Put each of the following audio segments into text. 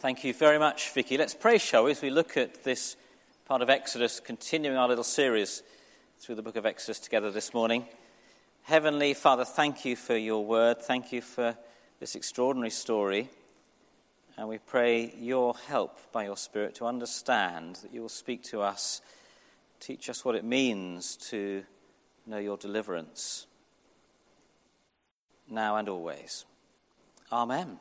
Thank you very much, Vicky. Let's pray, shall we, as we look at this part of Exodus, continuing our little series through the book of Exodus together this morning. Heavenly Father, thank you for your word. Thank you for this extraordinary story. And we pray your help by your Spirit to understand that you will speak to us, teach us what it means to know your deliverance, now and always. Amen.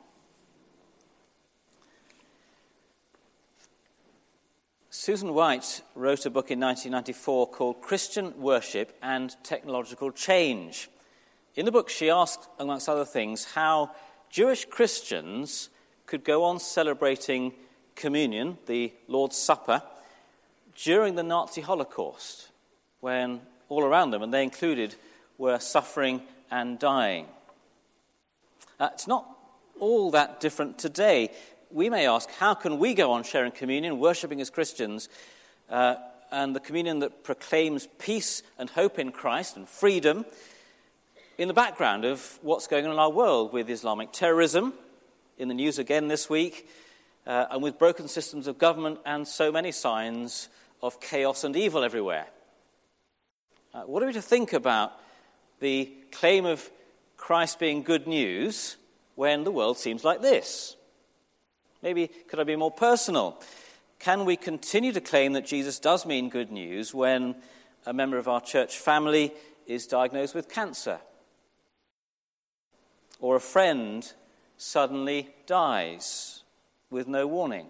Susan White wrote a book in 1994 called Christian Worship and Technological Change. In the book, she asked, amongst other things, how Jewish Christians could go on celebrating communion, the Lord's Supper, during the Nazi Holocaust, when all around them, and they included, were suffering and dying. Uh, it's not all that different today we may ask, how can we go on sharing communion, worshipping as Christians, uh, and the communion that proclaims peace and hope in Christ and freedom in the background of what's going on in our world with Islamic terrorism, in the news again this week, uh, and with broken systems of government and so many signs of chaos and evil everywhere. Uh, what are we to think about the claim of Christ being good news when the world seems like this? Maybe could I be more personal? Can we continue to claim that Jesus does mean good news when a member of our church family is diagnosed with cancer? Or a friend suddenly dies with no warning?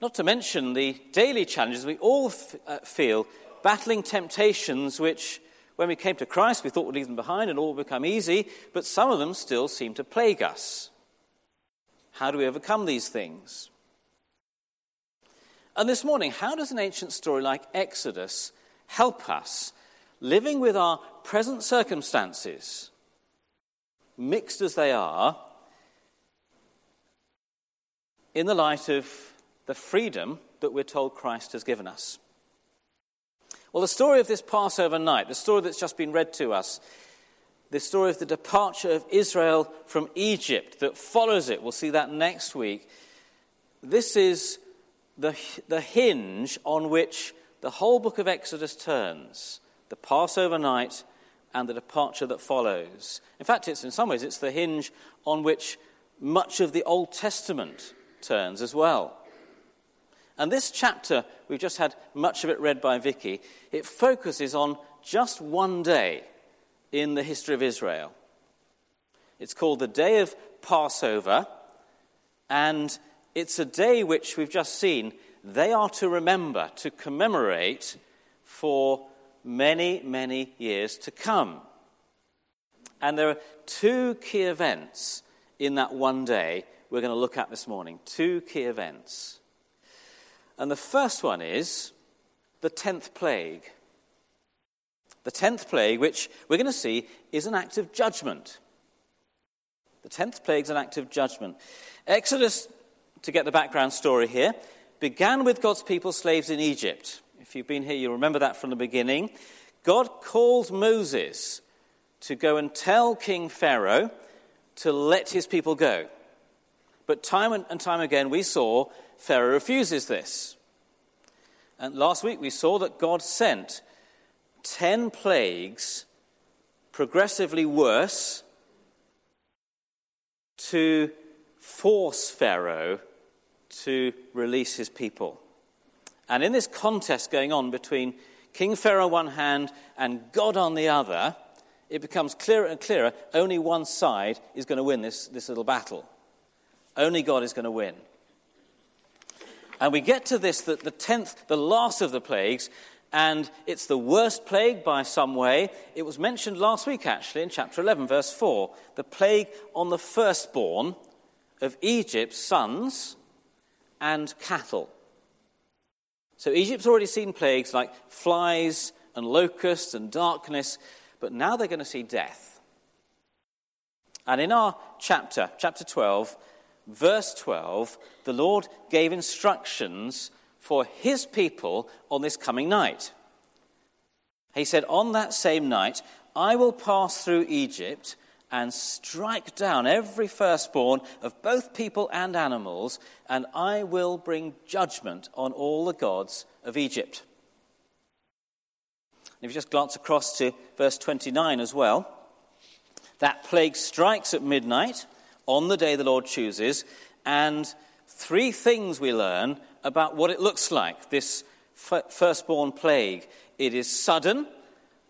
Not to mention the daily challenges we all f- uh, feel, battling temptations which, when we came to Christ, we thought would leave them behind and all would become easy, but some of them still seem to plague us. How do we overcome these things? And this morning, how does an ancient story like Exodus help us living with our present circumstances, mixed as they are, in the light of the freedom that we're told Christ has given us? Well, the story of this Passover night, the story that's just been read to us, the story of the departure of Israel from Egypt that follows it. We'll see that next week. This is the, the hinge on which the whole book of Exodus turns the Passover night and the departure that follows. In fact, it's in some ways it's the hinge on which much of the Old Testament turns as well. And this chapter, we've just had much of it read by Vicky, it focuses on just one day in the history of Israel. It's called the Day of Passover, and it's a day which we've just seen they are to remember, to commemorate for many, many years to come. And there are two key events in that one day we're going to look at this morning. Two key events. And the first one is the tenth plague. The tenth plague, which we're going to see, is an act of judgment. The tenth plague is an act of judgment. Exodus, to get the background story here, began with God's people slaves in Egypt. If you've been here, you'll remember that from the beginning. God called Moses to go and tell King Pharaoh to let his people go. But time and time again, we saw Pharaoh refuses this. And last week, we saw that God sent ten plagues, progressively worse, to force Pharaoh to release his people. And in this contest going on between King Pharaoh on one hand and God on the other, it becomes clearer and clearer only one side is going to win this, this little battle. Only God is going to win. And we get to this, that the tenth, the last of the plagues, and it's the worst plague by some way. It was mentioned last week, actually, in chapter 11, verse 4. The plague on the firstborn of Egypt's sons and cattle. So Egypt's already seen plagues like flies and locusts and darkness, but now they're going to see death. And in our chapter, chapter 12, verse 12, the Lord gave instructions for his people on this coming night. He said, On that same night, I will pass through Egypt, and strike down every firstborn of both people and animals, and I will bring judgment on all the gods of Egypt. And if you just glance across to verse 29 as well, that plague strikes at midnight on the day the Lord chooses, and three things we learn about what it looks like this firstborn plague. It is sudden,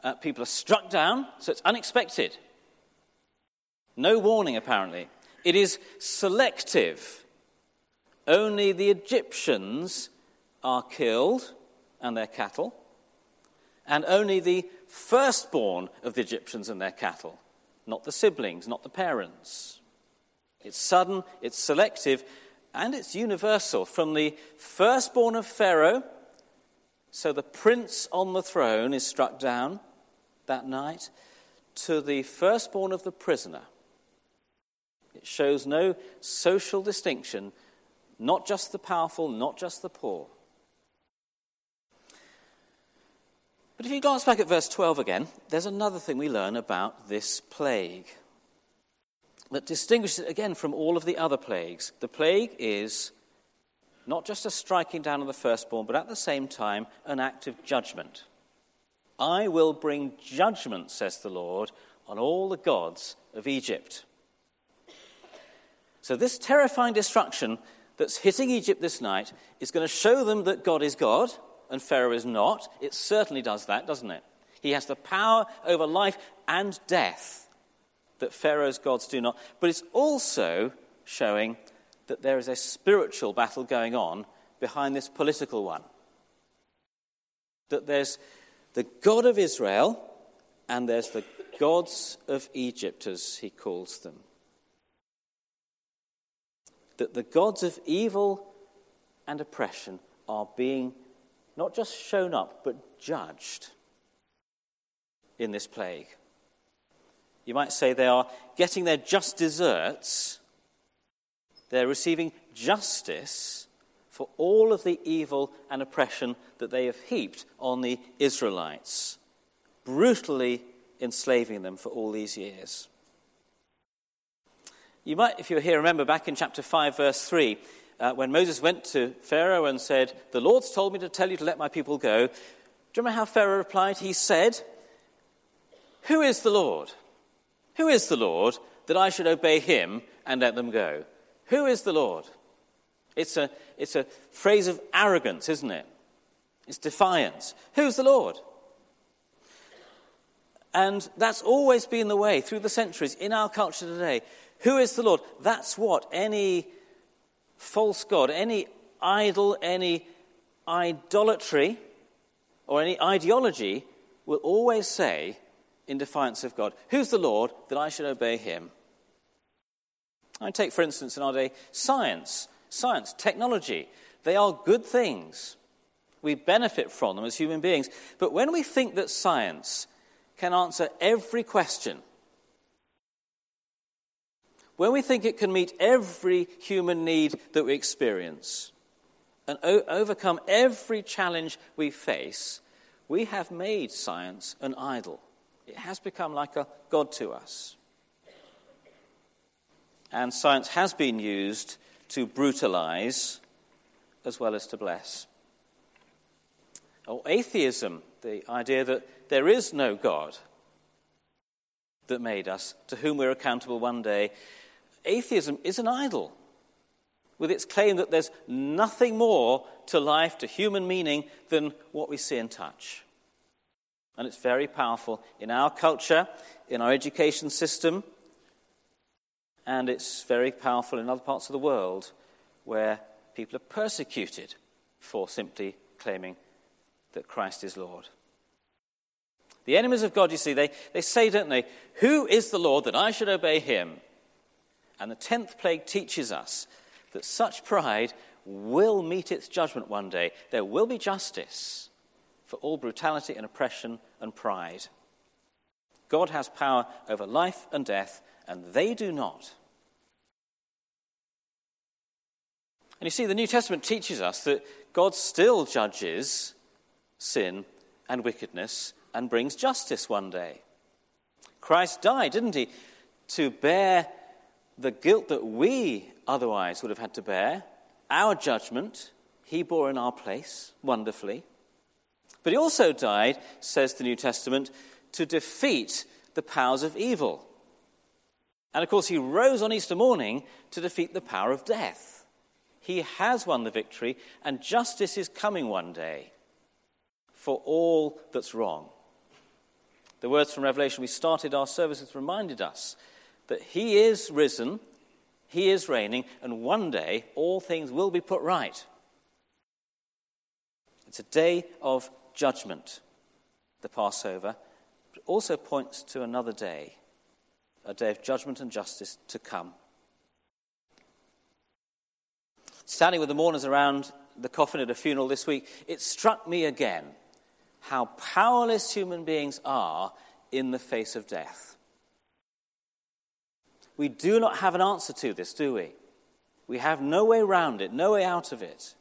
uh, people are struck down, so it's unexpected. No warning, apparently. It is selective. Only the Egyptians are killed and their cattle, and only the firstborn of the Egyptians and their cattle, not the siblings, not the parents. It's sudden, it's selective, and it's universal. From the firstborn of Pharaoh, so the prince on the throne is struck down that night, to the firstborn of the prisoner. It shows no social distinction, not just the powerful, not just the poor. But if you glance back at verse 12 again, there's another thing we learn about this plague that distinguishes it again from all of the other plagues. The plague is not just a striking down of the firstborn, but at the same time an act of judgment. I will bring judgment, says the Lord, on all the gods of Egypt. So, this terrifying destruction that's hitting Egypt this night is going to show them that God is God and Pharaoh is not. It certainly does that, doesn't it? He has the power over life and death that Pharaoh's gods do not. But it's also showing that there is a spiritual battle going on behind this political one. That there's the God of Israel and there's the gods of Egypt, as he calls them that the gods of evil and oppression are being not just shown up, but judged in this plague. You might say they are getting their just deserts, they're receiving justice for all of the evil and oppression that they have heaped on the Israelites, brutally enslaving them for all these years. You might, if you're here, remember back in chapter 5, verse 3, uh, when Moses went to Pharaoh and said, The Lord's told me to tell you to let my people go. Do you remember how Pharaoh replied? He said, Who is the Lord? Who is the Lord that I should obey him and let them go? Who is the Lord? It's a, it's a phrase of arrogance, isn't it? It's defiance. Who's the Lord? And that's always been the way through the centuries in our culture today. Who is the Lord? That's what any false God, any idol, any idolatry, or any ideology will always say in defiance of God. Who's the Lord that I should obey him? I take, for instance, in our day, science, science, technology. They are good things. We benefit from them as human beings. But when we think that science can answer every question, when we think it can meet every human need that we experience and o- overcome every challenge we face, we have made science an idol. It has become like a God to us. And science has been used to brutalize as well as to bless. Or atheism, the idea that there is no God that made us, to whom we're accountable one day, atheism is an idol with its claim that there's nothing more to life, to human meaning, than what we see and touch. And it's very powerful in our culture, in our education system, and it's very powerful in other parts of the world where people are persecuted for simply claiming that Christ is Lord. The enemies of God, you see, they, they say, don't they, Who is the Lord that I should obey him? And the tenth plague teaches us that such pride will meet its judgment one day. There will be justice for all brutality and oppression and pride. God has power over life and death, and they do not. And you see, the New Testament teaches us that God still judges sin and wickedness and brings justice one day. Christ died, didn't he, to bear the guilt that we otherwise would have had to bear, our judgment, he bore in our place wonderfully. But he also died, says the New Testament, to defeat the powers of evil. And of course, he rose on Easter morning to defeat the power of death. He has won the victory, and justice is coming one day for all that's wrong. The words from Revelation we started our service with reminded us that he is risen, he is reigning, and one day all things will be put right. It's a day of judgment, the Passover, but also points to another day, a day of judgment and justice to come. Standing with the mourners around the coffin at a funeral this week, it struck me again how powerless human beings are in the face of death. We do not have an answer to this, do we? We have no way around it, no way out of it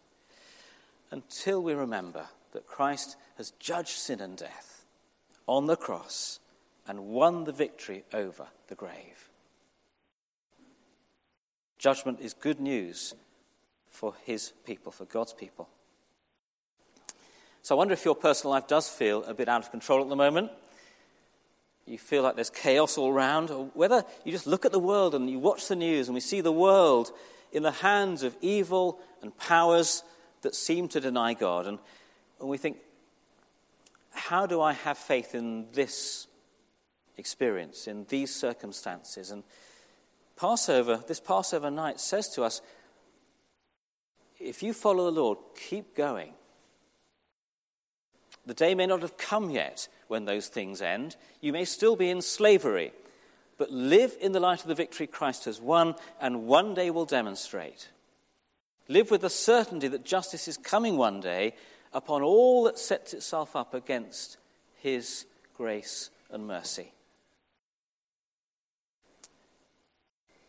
until we remember that Christ has judged sin and death on the cross and won the victory over the grave. Judgment is good news for his people, for God's people. So I wonder if your personal life does feel a bit out of control at the moment. You feel like there's chaos all around, or whether you just look at the world and you watch the news and we see the world in the hands of evil and powers that seem to deny God. And, and we think, how do I have faith in this experience, in these circumstances? And Passover, this Passover night says to us, if you follow the Lord, keep going. The day may not have come yet when those things end. You may still be in slavery. But live in the light of the victory Christ has won and one day will demonstrate. Live with the certainty that justice is coming one day upon all that sets itself up against his grace and mercy.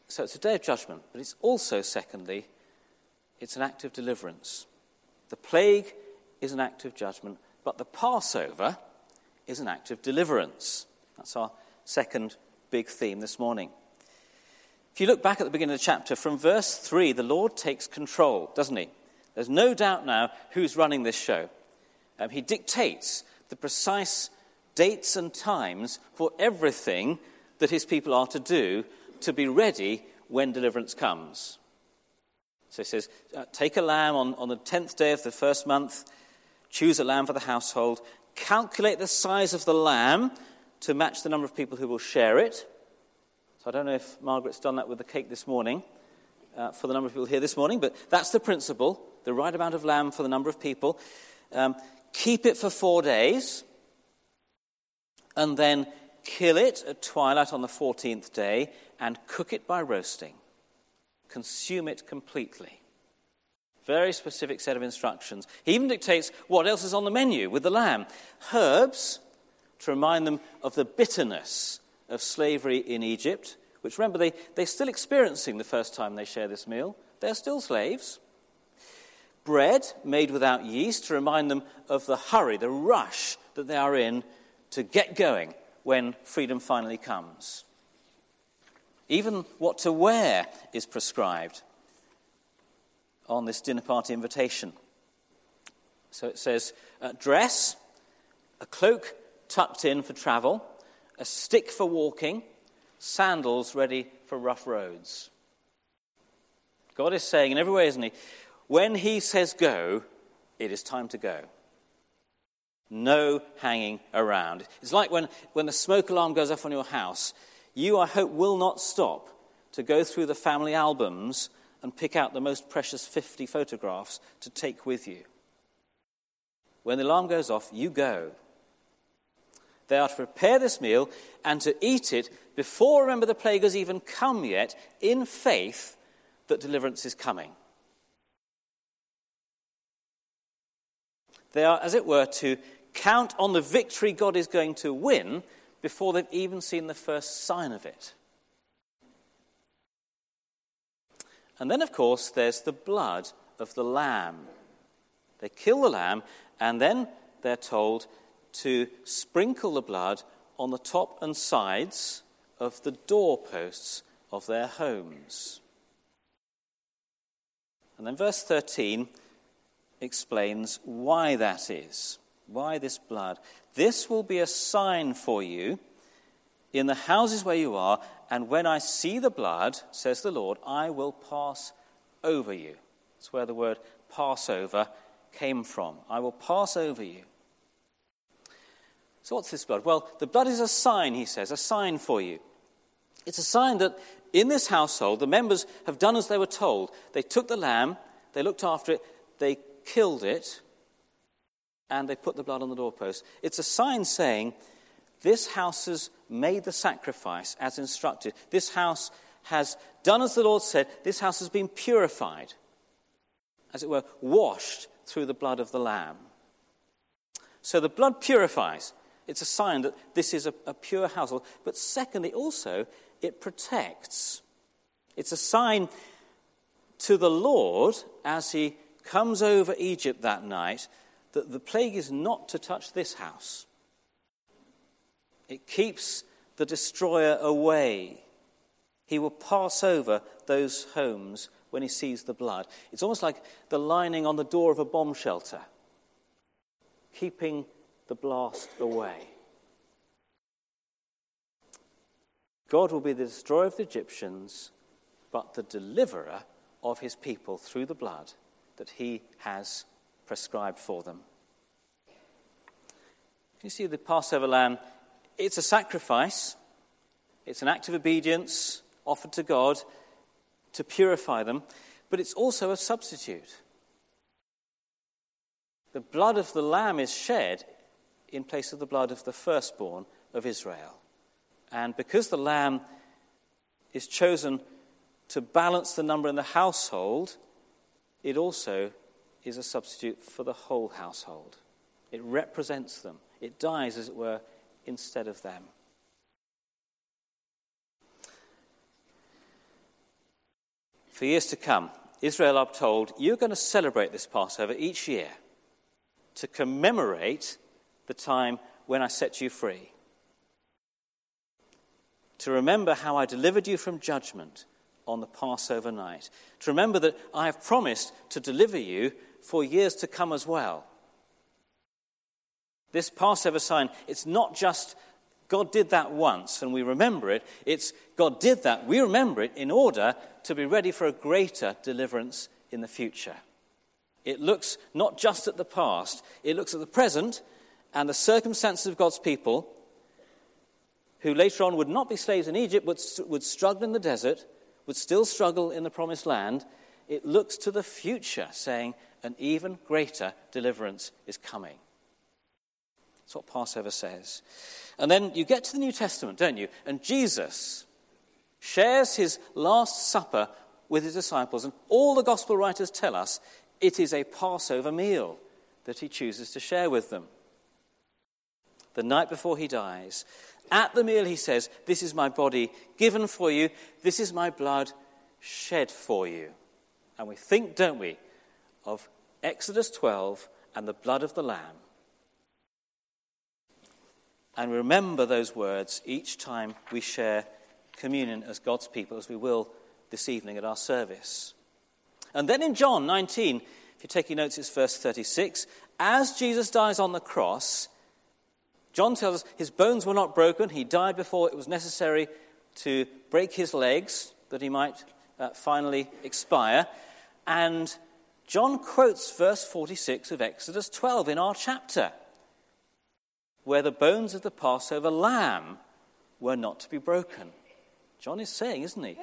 So it's a day of judgment, but it's also, secondly, it's an act of deliverance. The plague is an act of judgment, but the Passover is an act of deliverance. That's our second big theme this morning. If you look back at the beginning of the chapter, from verse 3, the Lord takes control, doesn't he? There's no doubt now who's running this show. Um, he dictates the precise dates and times for everything that his people are to do to be ready when deliverance comes. So he says, uh, Take a lamb on, on the 10th day of the first month, choose a lamb for the household, calculate the size of the lamb to match the number of people who will share it. So I don't know if Margaret's done that with the cake this morning uh, for the number of people here this morning, but that's the principle the right amount of lamb for the number of people. Um, keep it for four days, and then kill it at twilight on the 14th day and cook it by roasting. Consume it completely. Very specific set of instructions. He even dictates what else is on the menu with the lamb herbs to remind them of the bitterness of slavery in Egypt, which remember, they, they're still experiencing the first time they share this meal. They're still slaves. Bread made without yeast to remind them of the hurry, the rush that they are in to get going when freedom finally comes. Even what to wear is prescribed on this dinner party invitation. So it says dress, a cloak tucked in for travel, a stick for walking, sandals ready for rough roads. God is saying in every way, isn't He? When He says go, it is time to go. No hanging around. It's like when, when the smoke alarm goes off on your house. You, I hope, will not stop to go through the family albums and pick out the most precious 50 photographs to take with you. When the alarm goes off, you go. They are to prepare this meal and to eat it before, remember, the plague has even come yet, in faith that deliverance is coming. They are, as it were, to count on the victory God is going to win before they've even seen the first sign of it. And then, of course, there's the blood of the lamb. They kill the lamb, and then they're told to sprinkle the blood on the top and sides of the doorposts of their homes. And then verse 13 explains why that is. Why this blood? This will be a sign for you in the houses where you are, and when I see the blood, says the Lord, I will pass over you. That's where the word Passover came from. I will pass over you. So, what's this blood? Well, the blood is a sign, he says, a sign for you. It's a sign that in this household, the members have done as they were told. They took the lamb, they looked after it, they killed it, and they put the blood on the doorpost. It's a sign saying, This house has made the sacrifice as instructed. This house has done as the Lord said. This house has been purified, as it were, washed through the blood of the Lamb. So the blood purifies. It's a sign that this is a, a pure household. But secondly, also, it protects. It's a sign to the Lord as he comes over Egypt that night that the plague is not to touch this house. It keeps the destroyer away. He will pass over those homes when he sees the blood. It's almost like the lining on the door of a bomb shelter, keeping the blast away. God will be the destroyer of the Egyptians, but the deliverer of his people through the blood that he has prescribed for them. You see, the Passover lamb, it's a sacrifice, it's an act of obedience offered to God to purify them, but it's also a substitute. The blood of the lamb is shed in place of the blood of the firstborn of Israel. And because the lamb is chosen to balance the number in the household, it also is a substitute for the whole household. It represents them. It dies, as it were, instead of them. For years to come, Israel are told, you're going to celebrate this Passover each year to commemorate the time when I set you free. To remember how I delivered you from judgment on the Passover night. To remember that I have promised to deliver you for years to come as well. This Passover sign, it's not just God did that once and we remember it. It's God did that, we remember it in order to be ready for a greater deliverance in the future. It looks not just at the past, it looks at the present and the circumstances of God's people who later on would not be slaves in Egypt, but would struggle in the desert, would still struggle in the promised land. It looks to the future, saying an even greater deliverance is coming. That's what Passover says. And then you get to the New Testament, don't you? And Jesus shares his Last Supper with his disciples, and all the gospel writers tell us it is a Passover meal that he chooses to share with them. The night before he dies, at the meal, he says, This is my body given for you, this is my blood shed for you. And we think, don't we, of Exodus 12 and the blood of the Lamb and remember those words each time we share communion as God's people, as we will this evening at our service. And then in John 19, if you're taking notes, it's verse 36. As Jesus dies on the cross, John tells us his bones were not broken. He died before it was necessary to break his legs that he might uh, finally expire. And John quotes verse 46 of Exodus 12 in our chapter where the bones of the Passover lamb were not to be broken. John is saying, isn't he?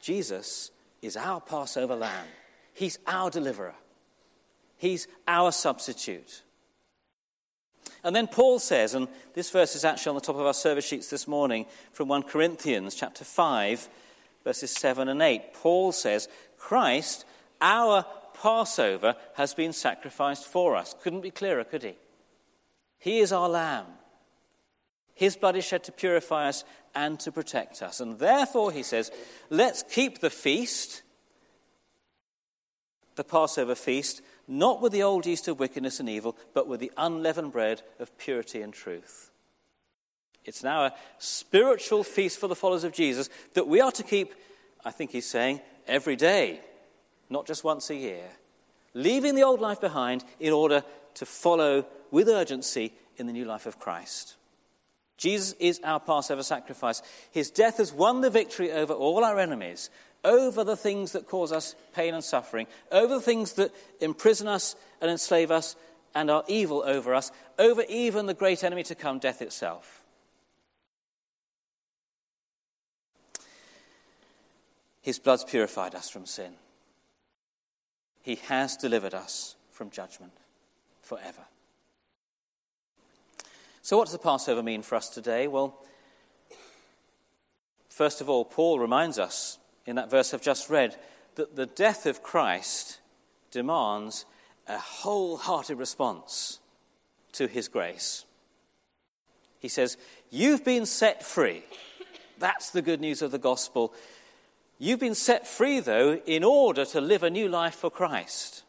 Jesus is our Passover lamb. He's our deliverer. He's our substitute. And then Paul says, and this verse is actually on the top of our service sheets this morning from 1 Corinthians chapter 5, verses 7 and 8. Paul says, Christ, our Passover, has been sacrificed for us. Couldn't be clearer, could he? He is our Lamb. His blood is shed to purify us and to protect us. And therefore, he says, let's keep the feast, the Passover feast, not with the old yeast of wickedness and evil, but with the unleavened bread of purity and truth. It's now a spiritual feast for the followers of Jesus that we are to keep, I think he's saying, every day, not just once a year. Leaving the old life behind in order to follow with urgency in the new life of Christ. Jesus is our Passover sacrifice. His death has won the victory over all our enemies, over the things that cause us pain and suffering, over the things that imprison us and enslave us and are evil over us, over even the great enemy to come, death itself. His blood's purified us from sin. He has delivered us from judgment forever. So, what does the Passover mean for us today? Well, first of all, Paul reminds us in that verse I've just read that the death of Christ demands a wholehearted response to his grace. He says, You've been set free. That's the good news of the gospel. You've been set free, though, in order to live a new life for Christ.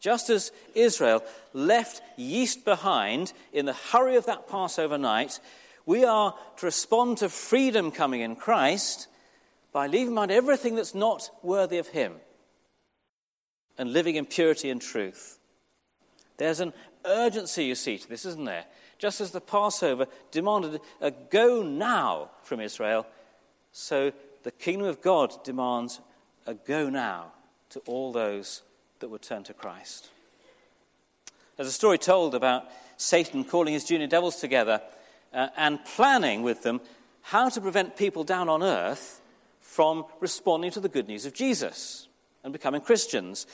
Just as Israel left yeast behind in the hurry of that Passover night, we are to respond to freedom coming in Christ by leaving behind everything that's not worthy of Him and living in purity and truth. There's an urgency, you see, to this, isn't there? Just as the Passover demanded a go now from Israel, so the kingdom of God demands a go now to all those that would turn to Christ. There's a story told about Satan calling his junior devils together uh, and planning with them how to prevent people down on earth from responding to the good news of Jesus and becoming Christians.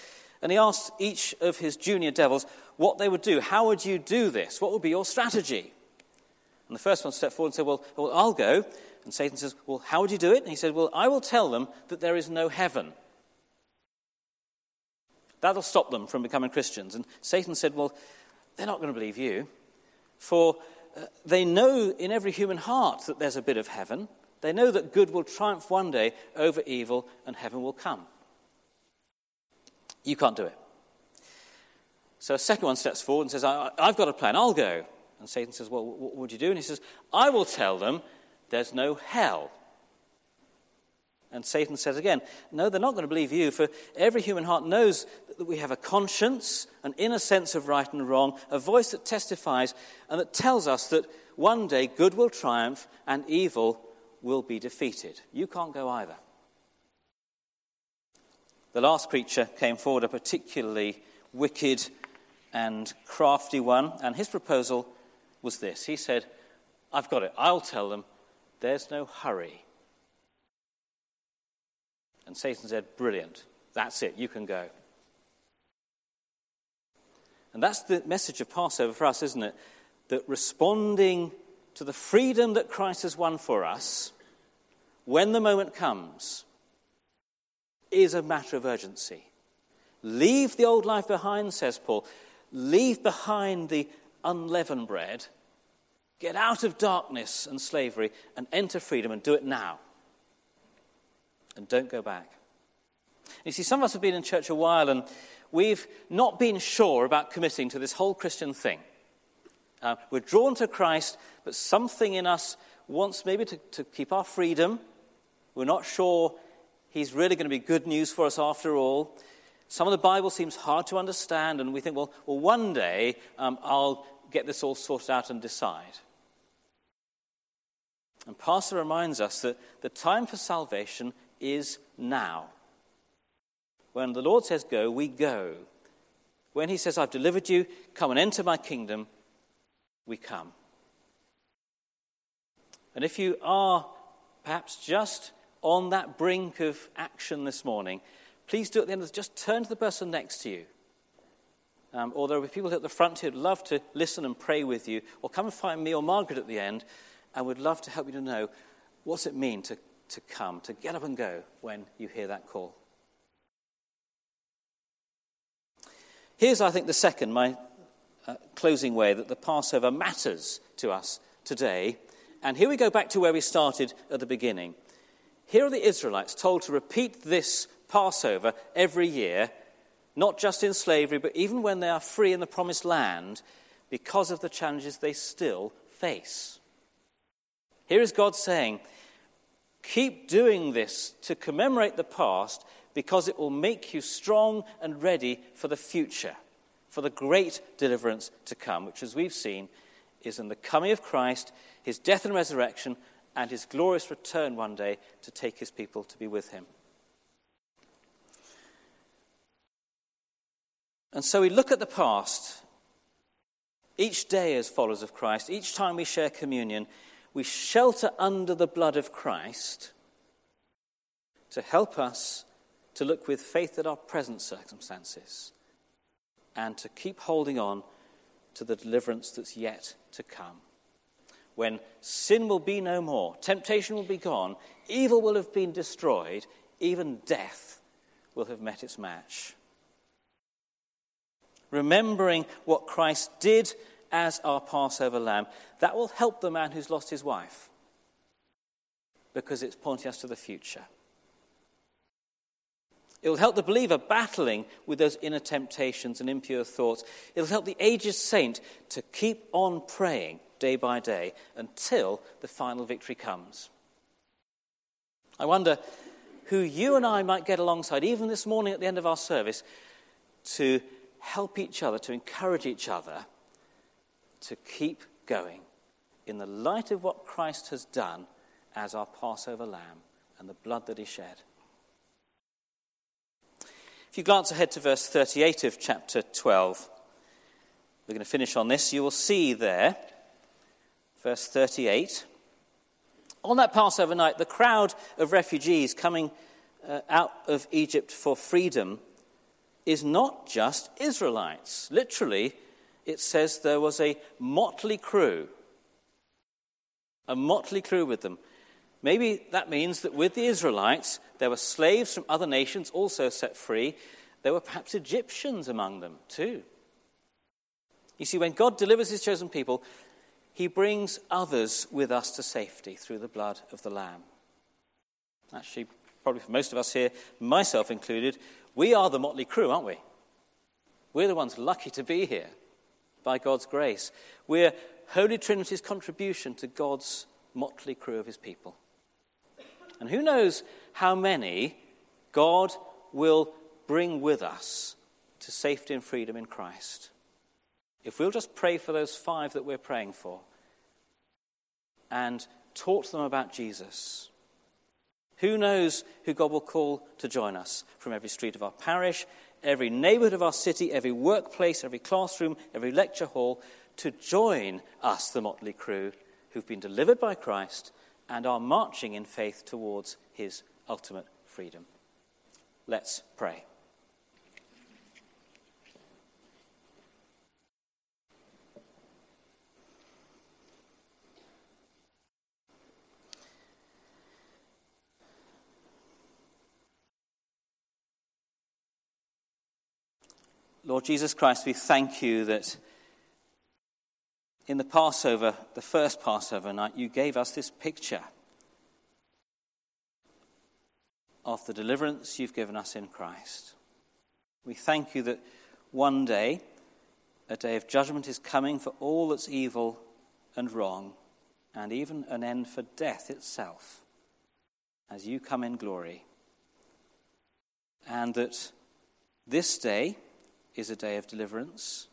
And he asked each of his junior devils what they would do. How would you do this? What would be your strategy? And the first one stepped forward and said, Well, well I'll go. And Satan says, Well, how would you do it? And he said, Well, I will tell them that there is no heaven. That'll stop them from becoming Christians. And Satan said, Well, they're not going to believe you, for uh, they know in every human heart that there's a bit of heaven. They know that good will triumph one day over evil and heaven will come. You can't do it. So a second one steps forward and says, I, have got a plan, I'll go. And Satan says, Well, what would you do? And he says, I will tell them there's no hell. And Satan says again, No, they're not going to believe you, for every human heart knows that we have a conscience, an inner sense of right and wrong, a voice that testifies and that tells us that one day good will triumph and evil will be defeated. You can't go either. The last creature came forward, a particularly wicked and crafty one, and his proposal was this. He said, I've got it. I'll tell them there's no hurry. And Satan said, Brilliant. That's it. You can go. And that's the message of Passover for us, isn't it? That responding to the freedom that Christ has won for us, when the moment comes, is a matter of urgency. Leave the old life behind, says Paul. Leave behind the unleavened bread Get out of darkness and slavery and enter freedom and do it now. And don't go back. You see, some of us have been in church a while and we've not been sure about committing to this whole Christian thing. Uh, we're drawn to Christ, but something in us wants maybe to, to keep our freedom. We're not sure He's really going to be good news for us after all. Some of the Bible seems hard to understand, and we think, well, well one day um, I'll get this all sorted out and decide. And Passover reminds us that the time for salvation is now. When the Lord says go, we go. When he says, I've delivered you, come and enter my kingdom, we come. And if you are perhaps just on that brink of action this morning, please do at the end of this. just turn to the person next to you. Um, or there will be people at the front who'd love to listen and pray with you, or come and find me or Margaret at the end I would love to help you to know what's it mean to, to come, to get up and go when you hear that call. Here's, I think, the second, my uh, closing way that the Passover matters to us today. And here we go back to where we started at the beginning. Here are the Israelites told to repeat this Passover every year, not just in slavery, but even when they are free in the promised land, because of the challenges they still face. Here is God saying, Keep doing this to commemorate the past because it will make you strong and ready for the future, for the great deliverance to come, which, as we've seen, is in the coming of Christ, his death and resurrection, and his glorious return one day to take his people to be with him. And so we look at the past. Each day, as followers of Christ, each time we share communion, we shelter under the blood of Christ to help us to look with faith at our present circumstances and to keep holding on to the deliverance that's yet to come. When sin will be no more, temptation will be gone, evil will have been destroyed, even death will have met its match. Remembering what Christ did as our Passover lamb. That will help the man who's lost his wife because it's pointing us to the future. It will help the believer battling with those inner temptations and impure thoughts. It will help the aged saint to keep on praying day by day until the final victory comes. I wonder who you and I might get alongside, even this morning at the end of our service, to help each other, to encourage each other to keep going in the light of what Christ has done as our Passover lamb and the blood that he shed. If you glance ahead to verse 38 of chapter 12, we're going to finish on this. You will see there, verse 38. On that Passover night, the crowd of refugees coming uh, out of Egypt for freedom is not just Israelites. Literally, it says there was a motley crew. A motley crew with them. Maybe that means that with the Israelites, there were slaves from other nations also set free. There were perhaps Egyptians among them too. You see, when God delivers his chosen people, he brings others with us to safety through the blood of the Lamb. Actually, probably for most of us here, myself included, we are the motley crew, aren't we? We're the ones lucky to be here by God's grace. We're Holy Trinity's contribution to God's motley crew of his people. And who knows how many God will bring with us to safety and freedom in Christ. If we'll just pray for those five that we're praying for and talk to them about Jesus, who knows who God will call to join us from every street of our parish, every neighborhood of our city, every workplace, every classroom, every lecture hall, to join us, the motley crew, who've been delivered by Christ and are marching in faith towards his ultimate freedom. Let's pray. Lord Jesus Christ, we thank you that in the Passover, the first Passover night, you gave us this picture of the deliverance you've given us in Christ. We thank you that one day, a day of judgment is coming for all that's evil and wrong, and even an end for death itself, as you come in glory. And that this day, is a day of deliverance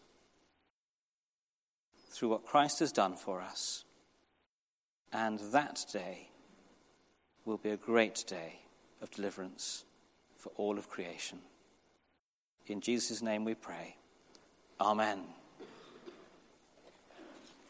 through what Christ has done for us. And that day will be a great day of deliverance for all of creation. In Jesus' name we pray. Amen.